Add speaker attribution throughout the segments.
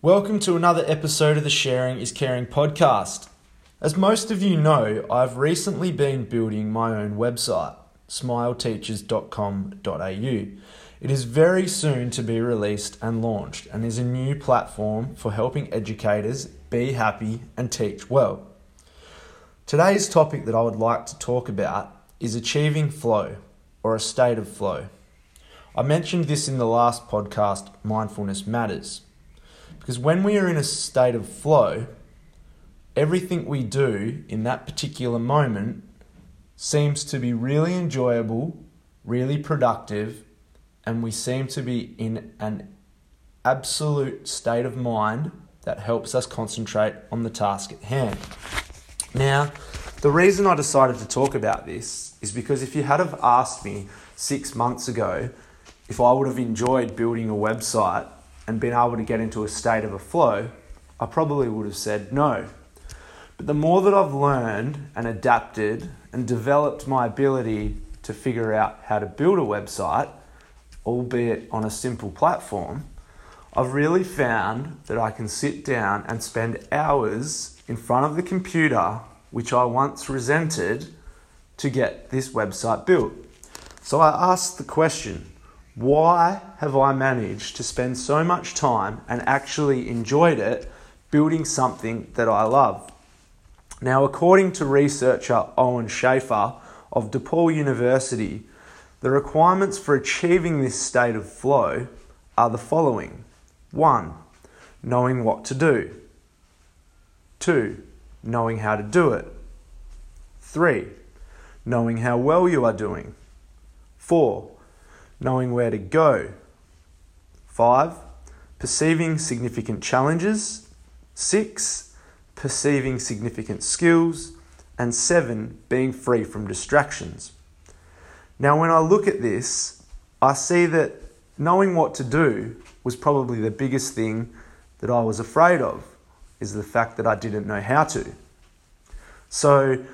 Speaker 1: Welcome to another episode of the Sharing is Caring podcast. As most of you know, I've recently been building my own website, smileteachers.com.au. It is very soon to be released and launched and is a new platform for helping educators be happy and teach well. Today's topic that I would like to talk about is achieving flow or a state of flow. I mentioned this in the last podcast, Mindfulness Matters. Because when we are in a state of flow, everything we do in that particular moment seems to be really enjoyable, really productive, and we seem to be in an absolute state of mind that helps us concentrate on the task at hand. Now, the reason I decided to talk about this is because if you had have asked me six months ago if I would have enjoyed building a website and been able to get into a state of a flow, I probably would have said no. But the more that I've learned and adapted and developed my ability to figure out how to build a website, albeit on a simple platform, I've really found that I can sit down and spend hours in front of the computer, which I once resented, to get this website built. So I asked the question why have I managed to spend so much time and actually enjoyed it building something that I love? Now, according to researcher Owen Schaffer of DePaul University, the requirements for achieving this state of flow are the following 1. Knowing what to do. 2. Knowing how to do it. 3. Knowing how well you are doing. 4 knowing where to go. Five, perceiving significant challenges. Six, perceiving significant skills. And seven, being free from distractions. Now, when I look at this, I see that knowing what to do was probably the biggest thing that I was afraid of, is the fact that I didn't know how to. So,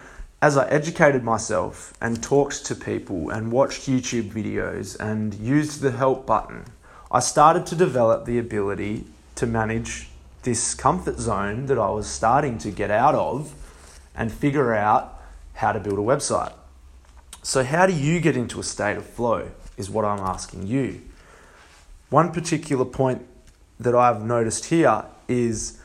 Speaker 1: as I educated myself and talked to people and watched YouTube videos and used the help button, I started to develop the ability to manage this comfort zone that I was starting to get out of and figure out how to build a website. So, how do you get into a state of flow? Is what I'm asking you. One particular point that I've noticed here is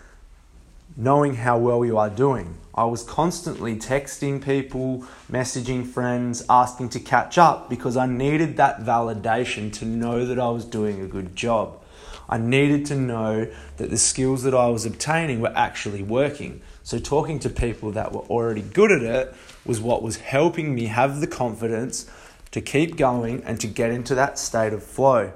Speaker 1: knowing how well you are doing. I was constantly texting people, messaging friends, asking to catch up because I needed that validation to know that I was doing a good job. I needed to know that the skills that I was obtaining were actually working. So, talking to people that were already good at it was what was helping me have the confidence to keep going and to get into that state of flow.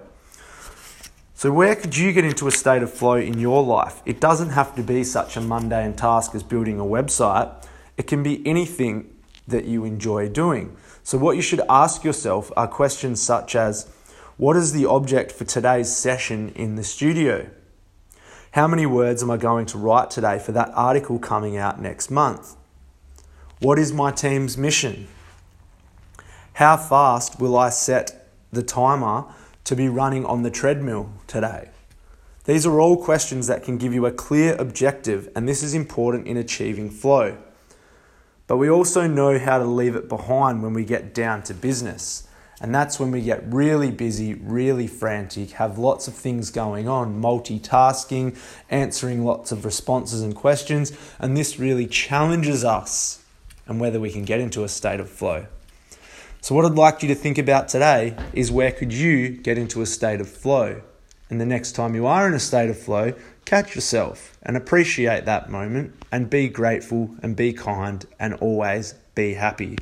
Speaker 1: So, where could you get into a state of flow in your life? It doesn't have to be such a mundane task as building a website, it can be anything that you enjoy doing. So, what you should ask yourself are questions such as What is the object for today's session in the studio? How many words am I going to write today for that article coming out next month? What is my team's mission? How fast will I set the timer to be running on the treadmill today? These are all questions that can give you a clear objective, and this is important in achieving flow. But we also know how to leave it behind when we get down to business. And that's when we get really busy, really frantic, have lots of things going on, multitasking, answering lots of responses and questions. And this really challenges us and whether we can get into a state of flow. So, what I'd like you to think about today is where could you get into a state of flow? And the next time you are in a state of flow, catch yourself and appreciate that moment and be grateful and be kind and always be happy.